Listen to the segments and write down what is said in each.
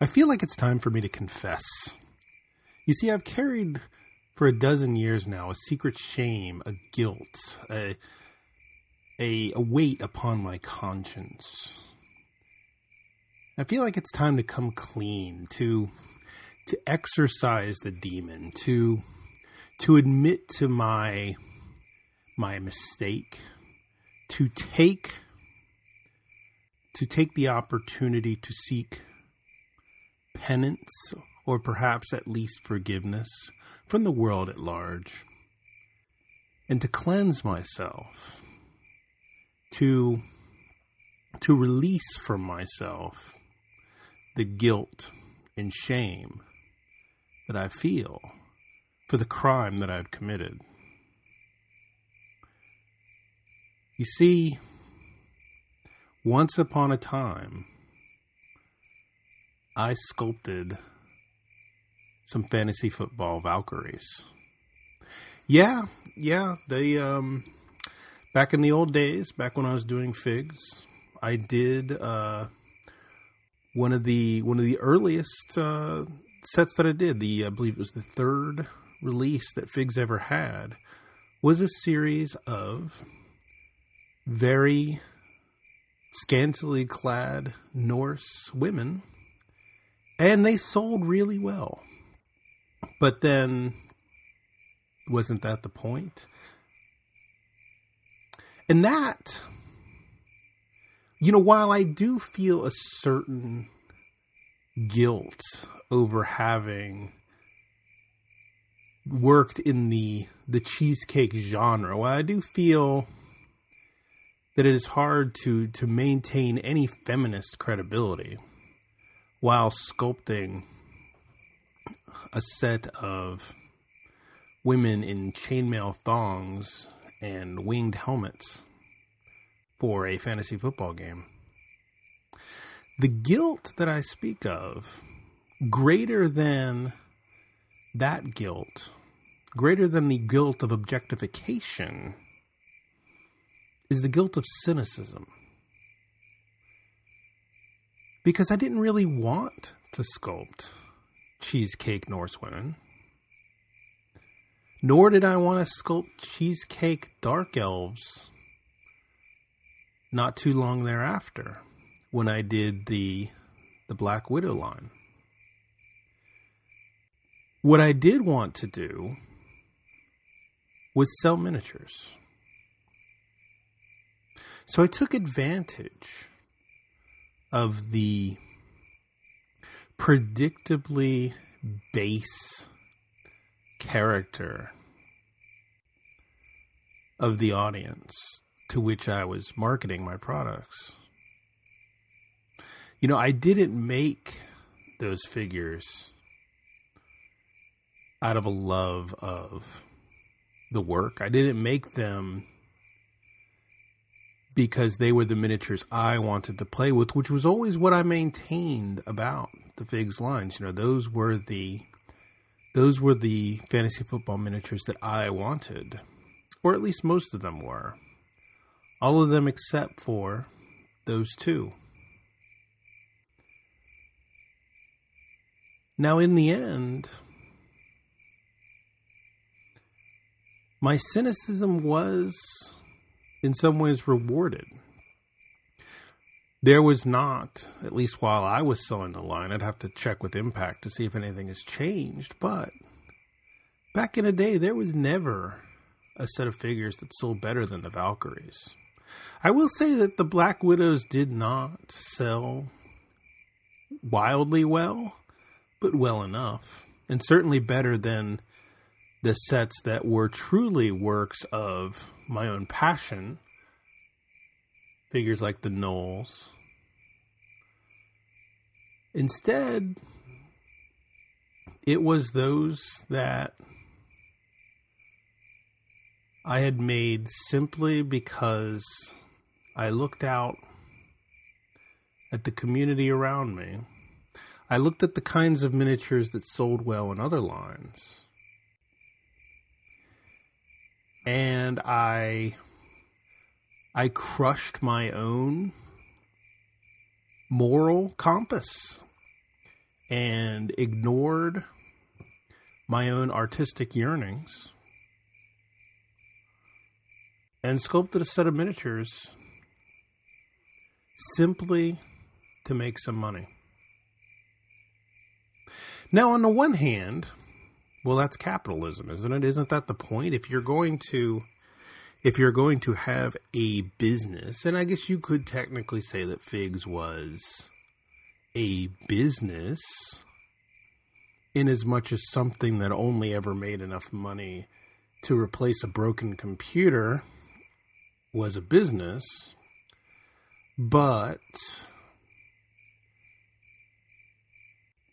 I feel like it's time for me to confess. You see, I've carried for a dozen years now a secret shame, a guilt, a, a, a weight upon my conscience. I feel like it's time to come clean, to to exercise the demon, to to admit to my my mistake, to take to take the opportunity to seek penance or perhaps at least forgiveness from the world at large and to cleanse myself to to release from myself the guilt and shame that I feel for the crime that I've committed. You see, once upon a time, I sculpted some fantasy football Valkyries. Yeah, yeah, they um back in the old days, back when I was doing figs, I did uh one of the one of the earliest uh sets that I did, the I believe it was the third release that Figs ever had, was a series of very scantily clad Norse women, and they sold really well. But then, wasn't that the point? And that, you know, while I do feel a certain guilt over having worked in the the cheesecake genre, while I do feel that it is hard to to maintain any feminist credibility while sculpting a set of women in chainmail thongs and winged helmets for a fantasy football game. The guilt that I speak of, greater than that guilt, greater than the guilt of objectification, is the guilt of cynicism. Because I didn't really want to sculpt cheesecake Norse women. Nor did I want to sculpt cheesecake dark elves not too long thereafter when I did the the Black Widow line. What I did want to do was sell miniatures. So I took advantage of the predictably base character of the audience to which I was marketing my products. You know, I didn't make those figures out of a love of the work. I didn't make them because they were the miniatures I wanted to play with, which was always what I maintained about the Figs lines. You know, those were the those were the fantasy football miniatures that I wanted, or at least most of them were. All of them except for those two. Now, in the end, my cynicism was in some ways rewarded. There was not, at least while I was selling the line, I'd have to check with Impact to see if anything has changed, but back in the day, there was never a set of figures that sold better than the Valkyries. I will say that the Black Widows did not sell wildly well, but well enough, and certainly better than the sets that were truly works of my own passion. Figures like the Gnolls. Instead, it was those that I had made simply because I looked out at the community around me I looked at the kinds of miniatures that sold well in other lines. And I I crushed my own moral compass and ignored my own artistic yearnings and sculpted a set of miniatures simply to make some money. Now, on the one hand, well, that's capitalism, isn't it? Isn't that the point? If you're going to if you're going to have a business, and I guess you could technically say that Figs was a business in as much as something that only ever made enough money to replace a broken computer was a business, but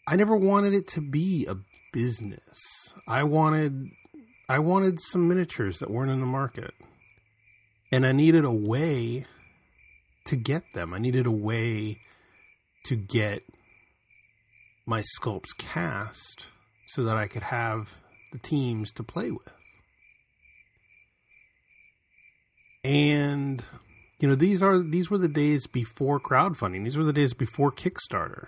I never wanted it to be a business. I wanted I wanted some miniatures that weren't in the market. And I needed a way to get them. I needed a way to get my sculpts cast so that I could have the teams to play with. And you know, these are these were the days before crowdfunding. These were the days before Kickstarter.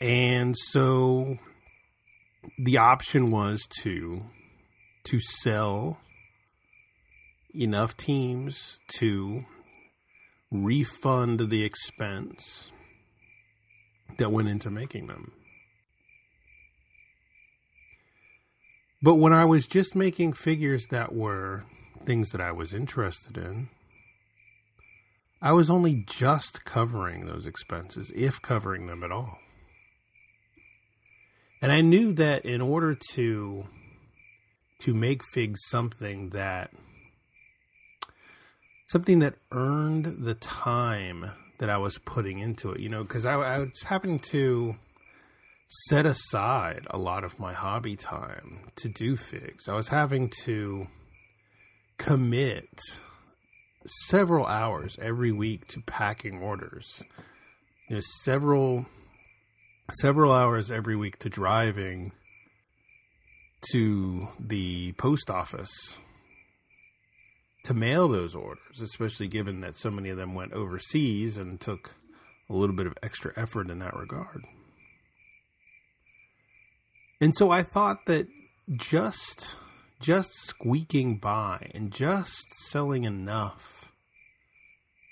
And so the option was to to sell enough teams to refund the expense that went into making them. But when I was just making figures that were things that I was interested in, I was only just covering those expenses, if covering them at all. And I knew that in order to to make figs something that something that earned the time that I was putting into it, you know, because I, I was having to set aside a lot of my hobby time to do figs. I was having to commit several hours every week to packing orders. You know, several several hours every week to driving to the post office to mail those orders, especially given that so many of them went overseas and took a little bit of extra effort in that regard. And so I thought that just just squeaking by and just selling enough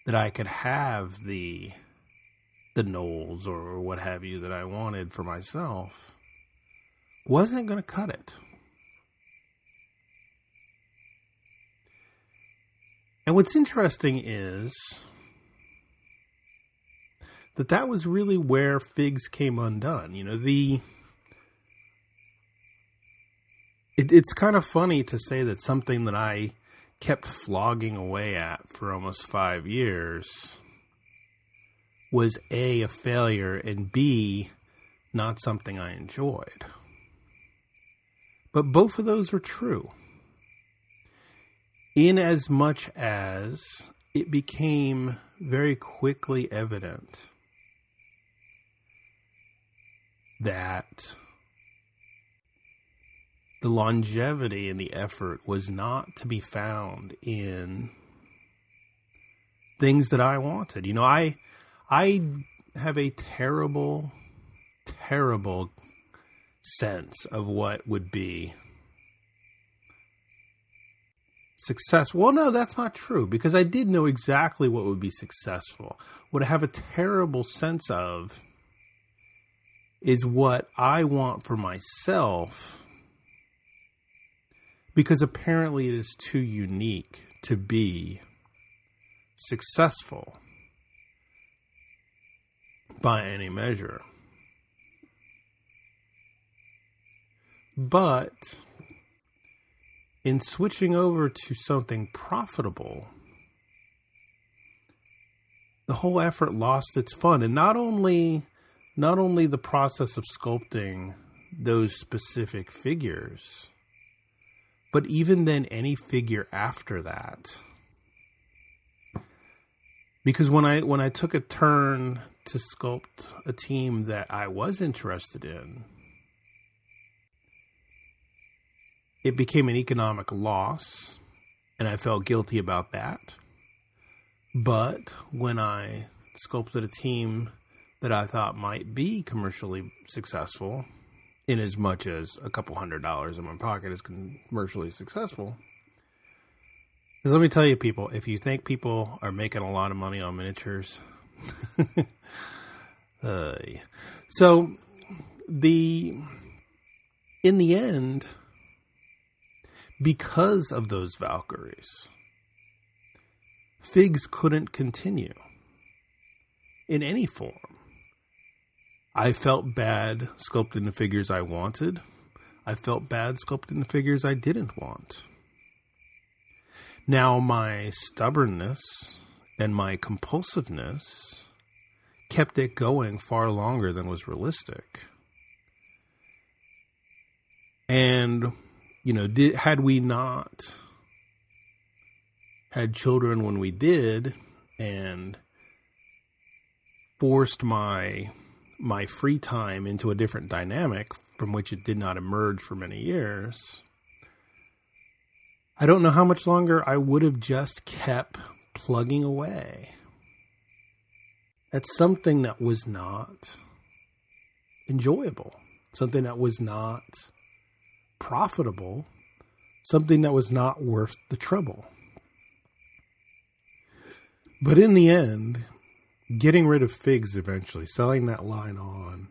that I could have the the Gnolls or what have you that I wanted for myself wasn't going to cut it. And what's interesting is that that was really where Figs came undone. You know, the it, it's kind of funny to say that something that I kept flogging away at for almost five years was A, a failure, and B, not something I enjoyed. But both of those are true. In as much as it became very quickly evident that the longevity and the effort was not to be found in things that I wanted. You know, I I have a terrible terrible sense of what would be success. Well, no, that's not true because I did know exactly what would be successful. What I have a terrible sense of is what I want for myself because apparently it is too unique to be successful by any measure. But in switching over to something profitable, the whole effort lost its fun. And not only not only the process of sculpting those specific figures, but even then, any figure after that. Because when I when I took a turn to sculpt a team that I was interested in, it became an economic loss, and I felt guilty about that. But when I sculpted a team that I thought might be commercially successful, in as much as a couple hundred dollars in my pocket is commercially successful. Because let me tell you, people, if you think people are making a lot of money on miniatures, uh, so the in the end, because of those Valkyries, Figs couldn't continue in any form. I felt bad sculpting the figures I wanted. I felt bad sculpting the figures I didn't want. Now, my stubbornness and my compulsiveness kept it going far longer than was realistic. And, you know, did, had we not had children when we did and forced my my free time into a different dynamic from which it did not emerge for many years I don't know how much longer I would have just kept plugging away at something that was not enjoyable, something that was not profitable, something that was not worth the trouble. But in the end, getting rid of figs eventually, selling that line on,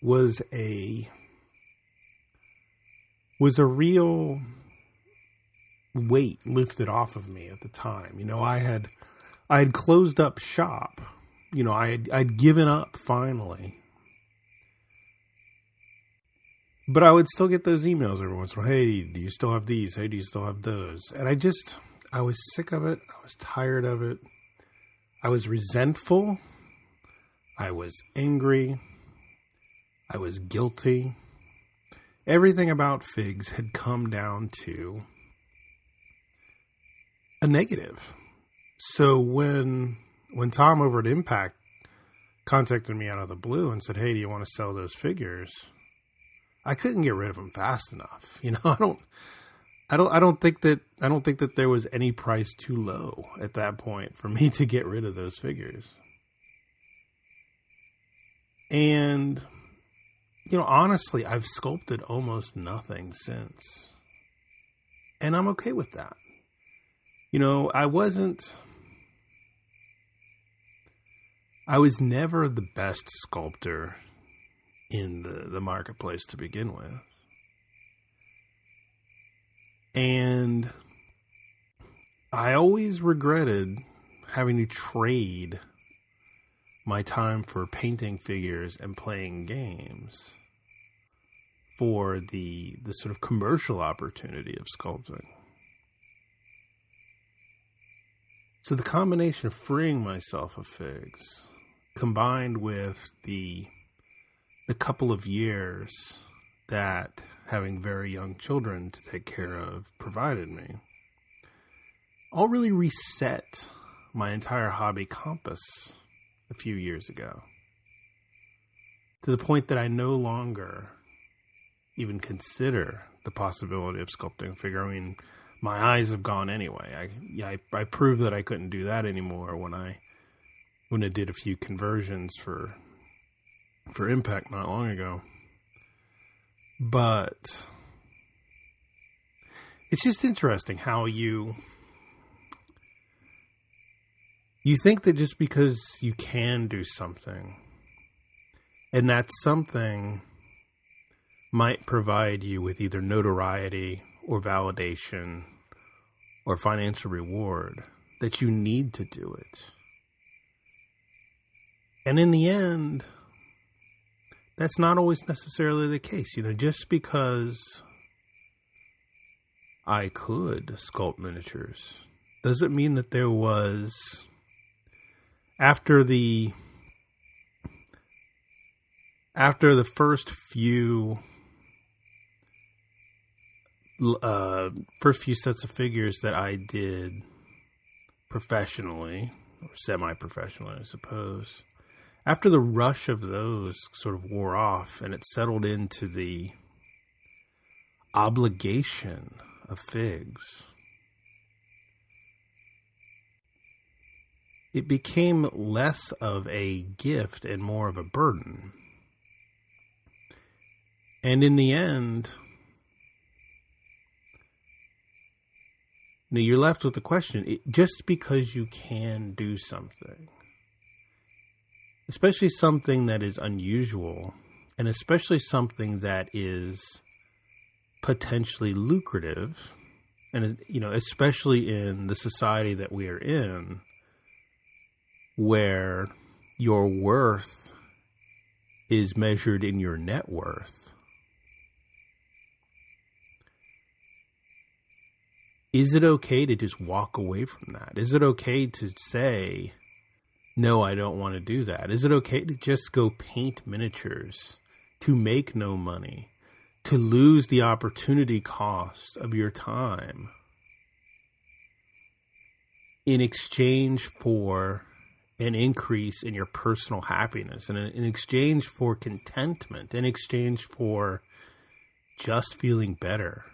was a was a real weight lifted off of me at the time. You know, I had I had closed up shop. You know, I had I'd given up finally. But I would still get those emails every once in a while. Hey, do you still have these? Hey, do you still have those? And I just I was sick of it. I was tired of it. I was resentful. I was angry. I was guilty everything about figs had come down to a negative. So when when Tom over at Impact contacted me out of the blue and said, "Hey, do you want to sell those figures?" I couldn't get rid of them fast enough. You know, I don't I don't I don't think that I don't think that there was any price too low at that point for me to get rid of those figures. And you know, honestly, I've sculpted almost nothing since. And I'm okay with that. You know, I wasn't. I was never the best sculptor in the, the marketplace to begin with. And I always regretted having to trade my time for painting figures and playing games for the the sort of commercial opportunity of sculpting. So the combination of freeing myself of figs combined with the the couple of years that having very young children to take care of provided me all really reset my entire hobby compass a few years ago. To the point that I no longer even consider the possibility of sculpting a figure. I mean, my eyes have gone anyway. I I, I proved that I couldn't do that anymore when I when I did a few conversions for for impact not long ago. But it's just interesting how you you think that just because you can do something and that something might provide you with either notoriety or validation or financial reward that you need to do it. And in the end, that's not always necessarily the case. You know, just because I could sculpt miniatures doesn't mean that there was after the after the first few uh, first few sets of figures that I did professionally or semi-professionally, I suppose. After the rush of those sort of wore off and it settled into the obligation of figs, it became less of a gift and more of a burden. And in the end, Now you're left with the question it, just because you can do something, especially something that is unusual, and especially something that is potentially lucrative, and you know, especially in the society that we are in, where your worth is measured in your net worth is it okay to just walk away from that? Is it okay to say, no, I don't want to do that? Is it okay to just go paint miniatures, to make no money, to lose the opportunity cost of your time in exchange for an increase in your personal happiness and in exchange for contentment, in exchange for just feeling better?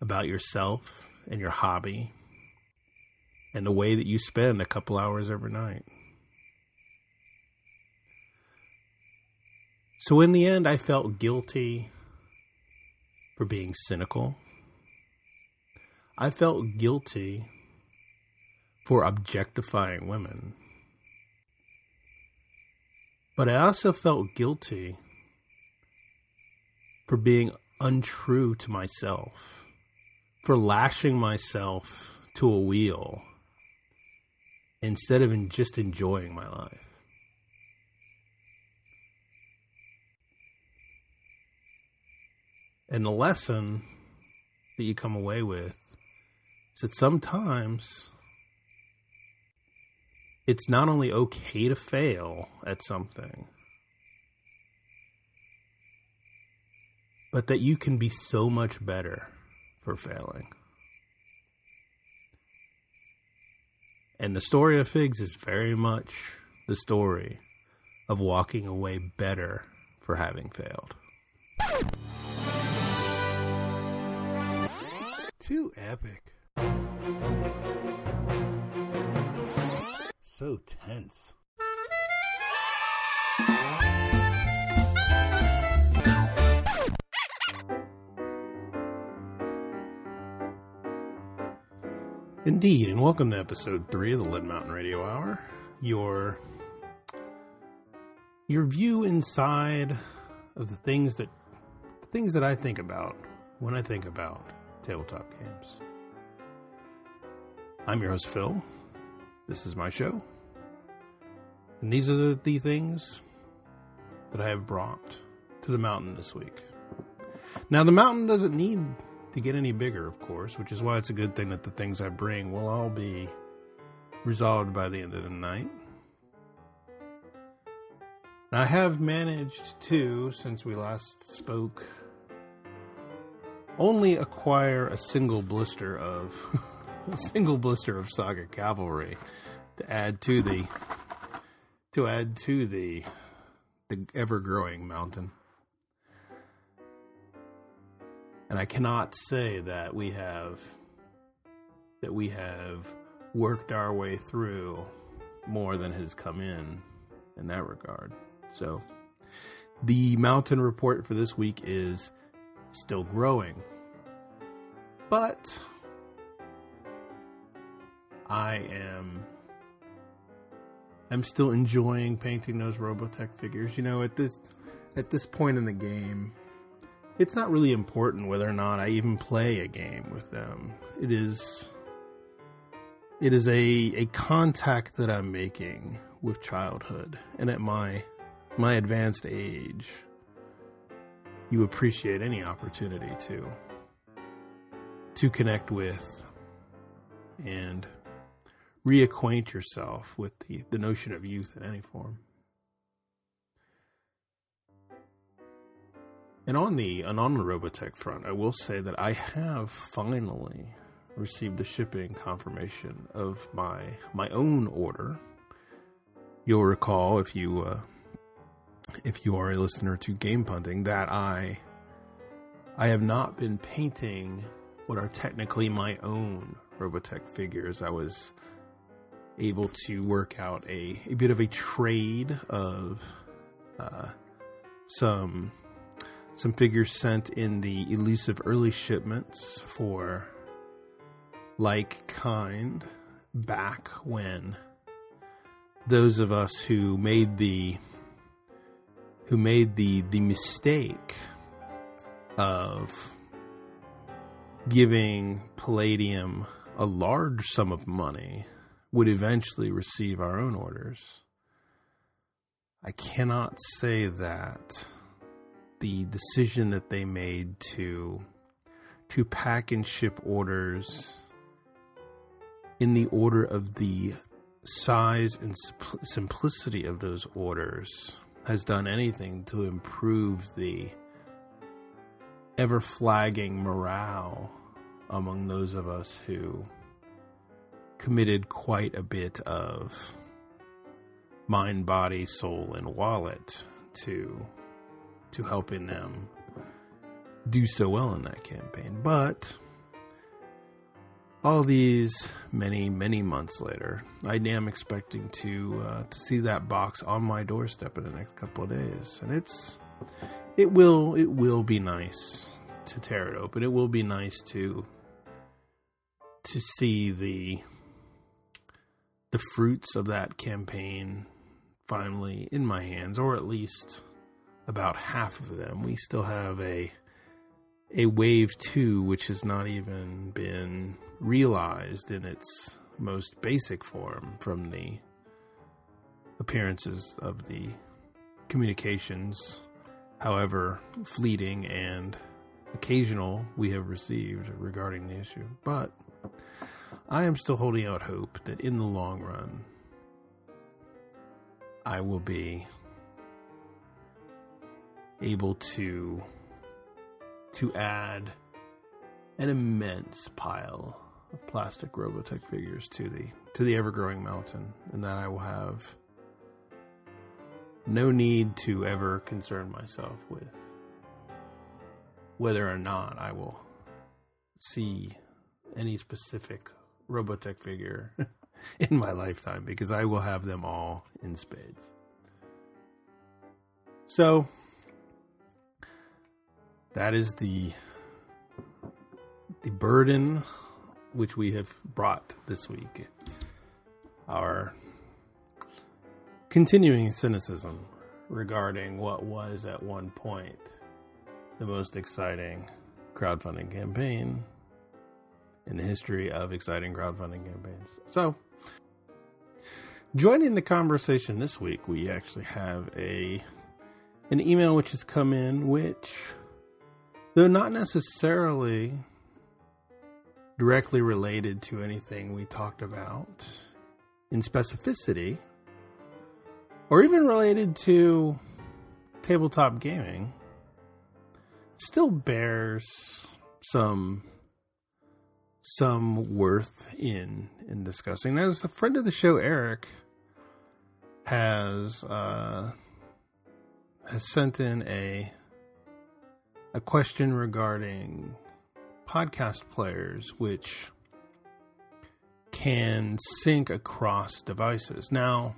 about yourself and your hobby and the way that you spend a couple hours every night. So, in the end, I felt guilty for being cynical. I felt guilty for objectifying women. But I also felt guilty for being untrue to myself for lashing myself to a wheel instead of in just enjoying my life. And the lesson that you come away with is that sometimes it's not only okay to fail at something, but that you can be so much better for failing. And the story of Figs is very much the story of walking away better for having failed. Too epic. So tense. Indeed, and welcome to episode three of the Lead Mountain Radio Hour. Your your view inside of the things that the things that I think about when I think about tabletop games. I'm your host Phil. This is my show. And these are the, the things that I have brought to the mountain this week. Now the mountain doesn't need to get any bigger, of course, which is why it's a good thing that the things I bring will all be resolved by the end of the night. I have managed to, since we last spoke, only acquire a single blister of a single blister of Saga Cavalry to add to the to add to the the ever growing mountain. And I cannot say that we have that we have worked our way through more than has come in in that regard. So the mountain report for this week is still growing. But I am I'm still enjoying painting those Robotech figures. You know, at this at this point in the game, it's not really important whether or not I even play a game with them. It is it is a a contact that I'm making with childhood and at my my advanced age you appreciate any opportunity to to connect with and reacquaint yourself with the, the notion of youth in any form. And on the and on the Robotech front, I will say that I have finally received the shipping confirmation of my my own order. You'll recall if you uh, if you are a listener to Game Punting that I I have not been painting what are technically my own Robotech figures. I was able to work out a, a bit of a trade of uh, some some figures sent in the elusive early shipments for like kind back when those of us who made the who made the the mistake of giving Palladium a large sum of money would eventually receive our own orders. I cannot say that the decision that they made to to pack and ship orders in the order of the size and simplicity of those orders has done anything to improve the ever flagging morale among those of us who committed quite a bit of mind, body, soul, and wallet to to helping them do so well in that campaign. But all these many many months later, I am expecting to uh, to see that box on my doorstep in the next couple of days, and it's it will it will be nice to tear it open. It will be nice to to see the the fruits of that campaign finally in my hands, or at least about half of them. We still have a a wave two, which has not even been realized in its most basic form from the appearances of the communications, however fleeting and occasional we have received regarding the issue. But I am still holding out hope that in the long run, I will be able to to add an immense pile of plastic Robotech figures to the to the ever growing mountain, and that I will have no need to ever concern myself with whether or not I will see any specific Robotech figure in my lifetime because I will have them all in spades. So that is the the burden which we have brought this week. Our continuing cynicism regarding what was at one point the most exciting crowdfunding campaign in the history of exciting crowdfunding campaigns. So, joining the conversation this week, we actually have a an email which has come in, which, though not necessarily directly related to anything we talked about in specificity, or even related to tabletop gaming, still bears some some worth in in discussing. As a friend of the show, Eric has uh, has sent in a a question regarding podcast players which can sync across devices. Now,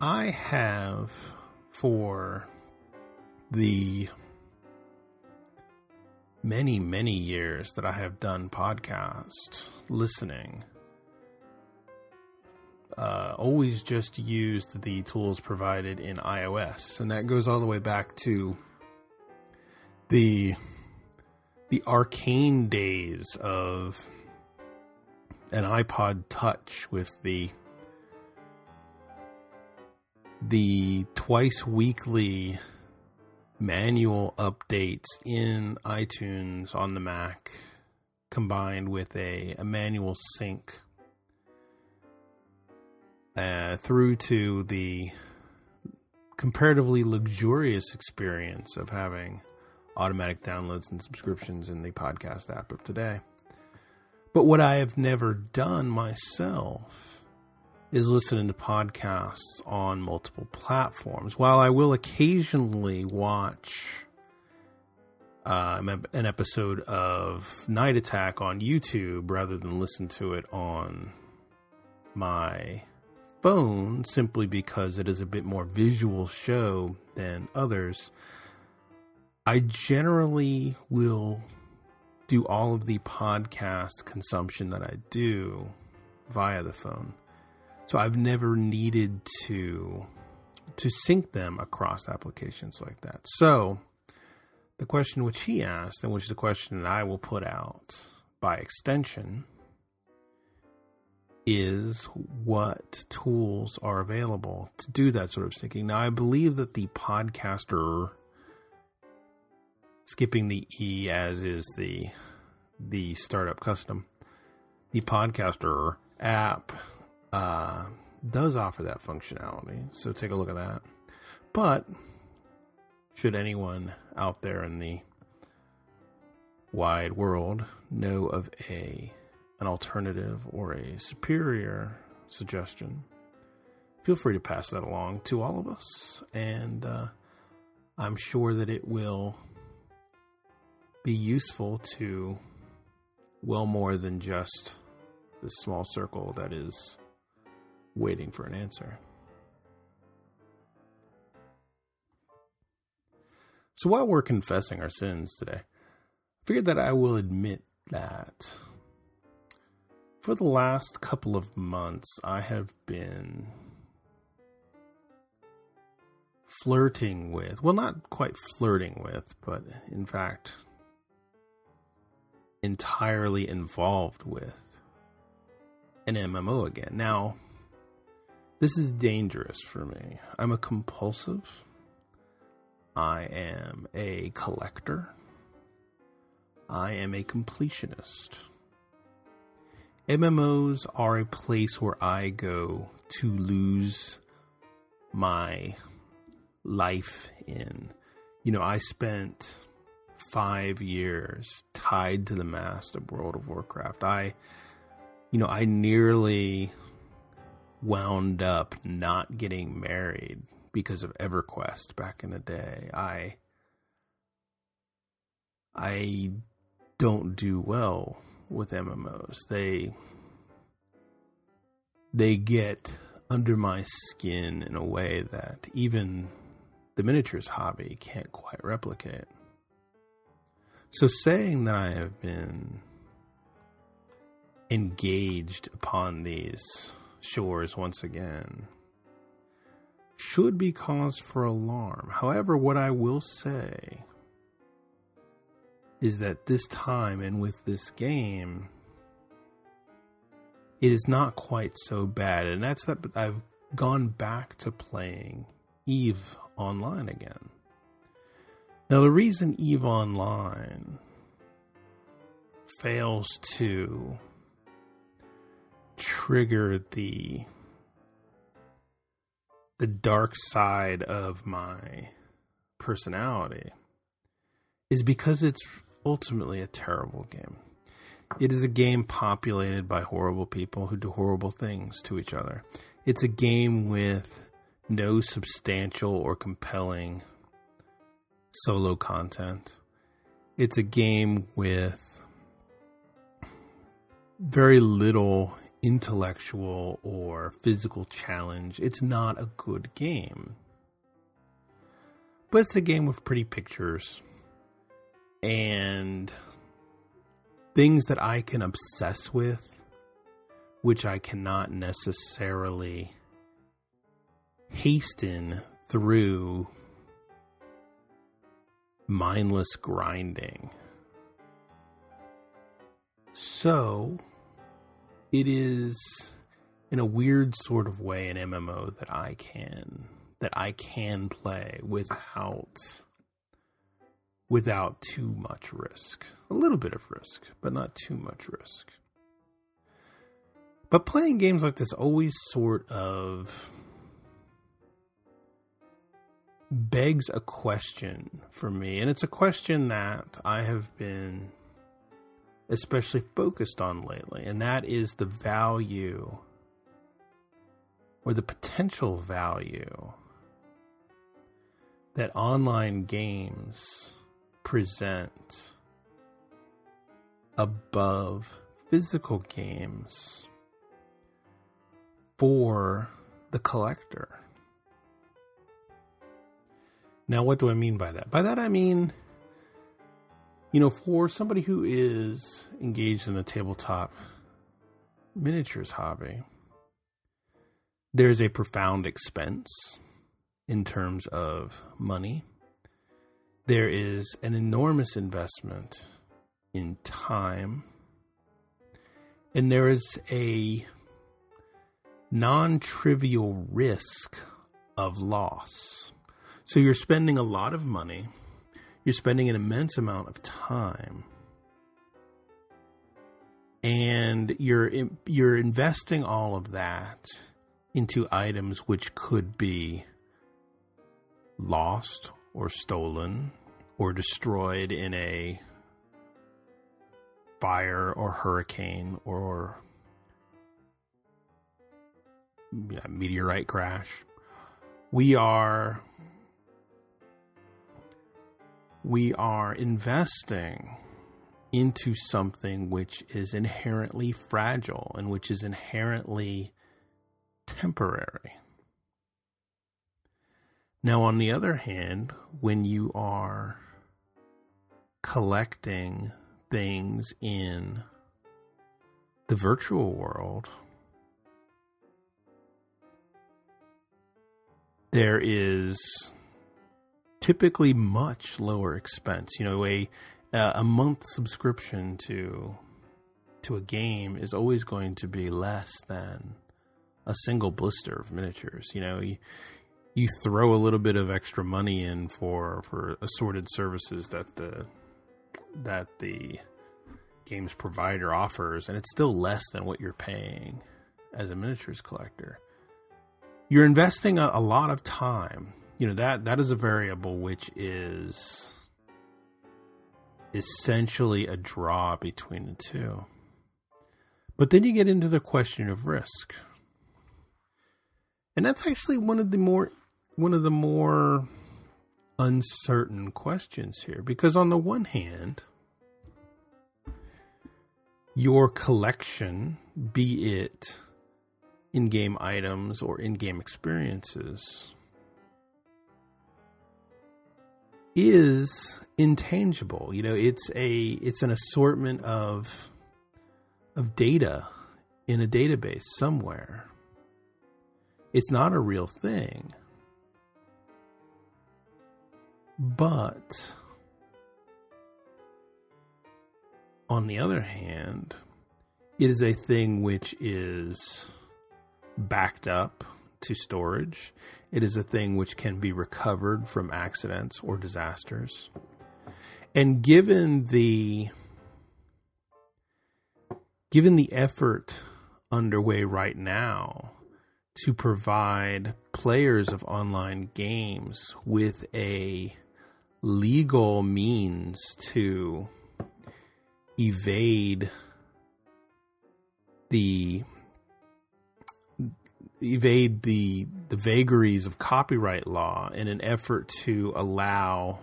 I have for the many, many years that I have done podcast listening, uh, always just used the tools provided in iOS, and that goes all the way back to the the arcane days of an iPod Touch with the the twice weekly manual updates in iTunes on the Mac combined with a, a manual sync uh, through to the comparatively luxurious experience of having automatic downloads and subscriptions in the podcast app of today. But what I have never done myself is listening to podcasts on multiple platforms. While I will occasionally watch uh, an episode of Night Attack on YouTube rather than listen to it on my phone simply because it is a bit more visual show than others. I generally will do all of the podcast consumption that I do via the phone. So I've never needed to to sync them across applications like that. So the question which he asked, and which is the question that I will put out by extension, is what tools are available to do that sort of syncing. Now, I believe that the podcaster, skipping the E as is the the startup custom, the podcaster app uh, does offer that functionality. So take a look at that. But should anyone out there in the wide world know of a an alternative or a superior suggestion, feel free to pass that along to all of us, and uh, I'm sure that it will be useful to well more than just the small circle that is waiting for an answer. So while we're confessing our sins today, I figured that I will admit that for the last couple of months, I have been flirting with, well, not quite flirting with, but in fact, entirely involved with an MMO again. Now, this is dangerous for me. I'm a compulsive. I am a collector. I am a completionist. MMOs are a place where I go to lose my life in. You know, I spent five years tied to the mast of World of Warcraft. I, you know, I nearly wound up not getting married because of EverQuest back in the day. I I don't do well with MMOs. They they get under my skin in a way that even the miniatures hobby can't quite replicate. So saying that I have been engaged upon these shores once again should be cause for alarm. However, what I will say is that this time and with this game, it is not quite so bad. And that's that I've gone back to playing Eve Online again. Now, the reason Eve Online fails to trigger the the dark side of my personality is because it's ultimately a terrible game. It is a game populated by horrible people who do horrible things to each other. It's a game with no substantial or compelling solo content. It's a game with very little intellectual or physical challenge, it's not a good game. But it's a game with pretty pictures and things that I can obsess with, which I cannot necessarily hasten through mindless grinding. So, it is in a weird sort of way an MMO that I can that I can play without without too much risk. A little bit of risk, but not too much risk. But playing games like this always sort of begs a question for me, and it's a question that I have been especially focused on lately, and that is the value or the potential value that online games present above physical games for the collector. Now, what do I mean by that? By that, I mean, you know, for somebody who is engaged in the tabletop miniatures hobby, there's a profound expense in terms of money. There is an enormous investment in time. And there is a non trivial risk of loss. So you're spending a lot of money, you're spending an immense amount of time, and you're you're investing all of that into items which could be lost or stolen or destroyed in a fire or hurricane or meteorite crash. We are we are investing into something which is inherently fragile and which is inherently temporary. Now, on the other hand, when you are collecting things in the virtual world, there is typically much lower expense. You know, a uh, a month subscription to to a game is always going to be less than a single blister of miniatures. You know, you, you throw a little bit of extra money in for for assorted services that the that the games provider offers, and it's still less than what you're paying as a miniatures collector. You're investing a, a lot of time. You know that that is a variable which is essentially a draw between the two. But then you get into the question of risk. And that's actually one of the more one of the more uncertain questions here because on the one hand your collection be it in-game items or in-game experiences is intangible. You know it's a it's an assortment of of data in a database somewhere. It's not a real thing. But on the other hand it is a thing which is backed up to storage. It is a thing which can be recovered from accidents or disasters. And given the given the effort underway right now to provide players of online games with a legal means to evade the evade the the vagaries of copyright law in an effort to allow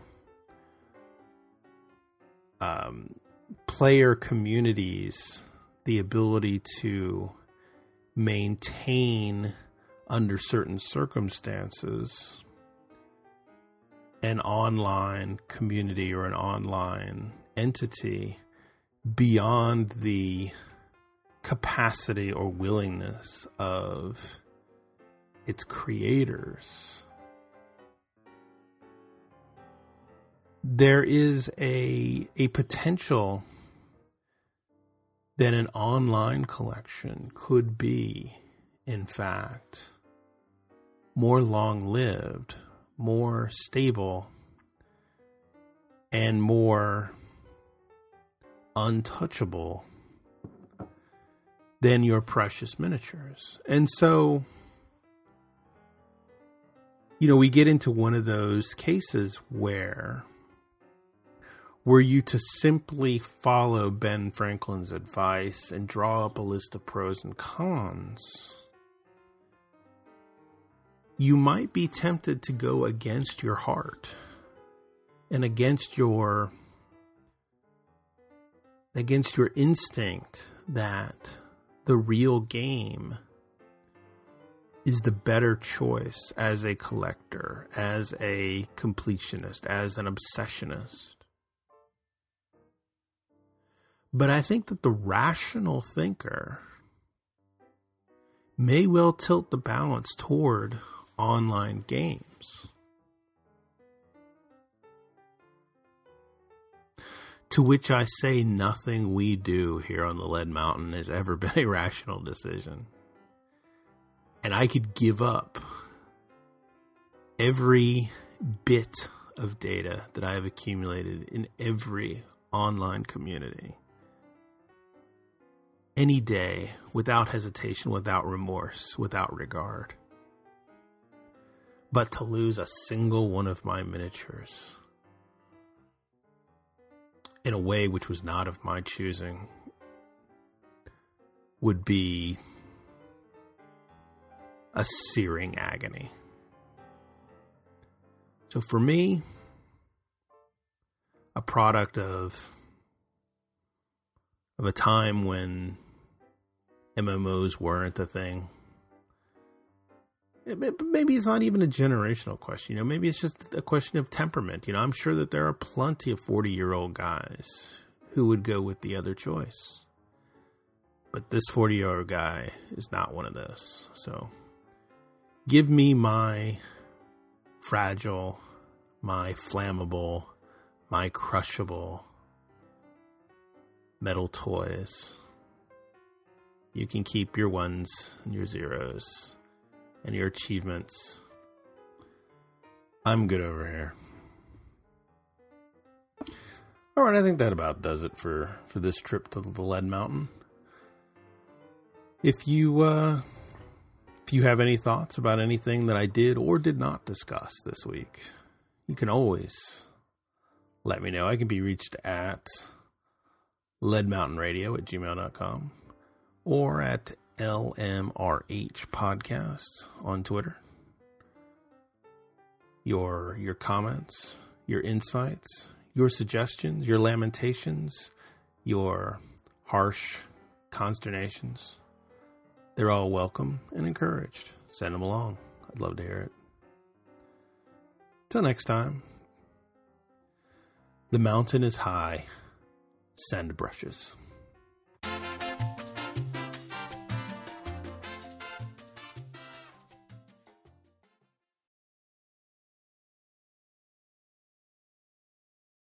um, player communities the ability to maintain under certain circumstances an online community or an online entity beyond the capacity or willingness of its creators. There is a a potential that an online collection could be, in fact, more long lived, more stable, and more untouchable than your precious miniatures. And so, you know, we get into one of those cases where were you to simply follow Ben Franklin's advice and draw up a list of pros and cons, you might be tempted to go against your heart and against your against your instinct that the real game is the better choice as a collector, as a completionist, as an obsessionist. But I think that the rational thinker may well tilt the balance toward online games. To which I say nothing we do here on the Lead Mountain has ever been a rational decision. And I could give up every bit of data that I have accumulated in every online community any day without hesitation, without remorse, without regard. But to lose a single one of my miniatures in a way which was not of my choosing would be a searing agony. So for me, a product of of a time when MMOs weren't a thing. maybe it's not even a generational question. You know, maybe it's just a question of temperament. You know, I'm sure that there are plenty of 40 year old guys who would go with the other choice. But this 40 year old guy is not one of those. So give me my fragile, my flammable, my crushable metal toys you can keep your ones and your zeros and your achievements. I'm good over here. All right, I think that about does it for for this trip to the Lead Mountain. If you uh, if you have any thoughts about anything that I did or did not discuss this week, you can always let me know. I can be reached at leadmountainradio at gmail.com or at LMRH Podcast on Twitter. Your your comments, your insights, your suggestions, your lamentations, your harsh consternations. They're all welcome and encouraged. Send them along. I'd love to hear it. Till next time. The mountain is high. Send brushes.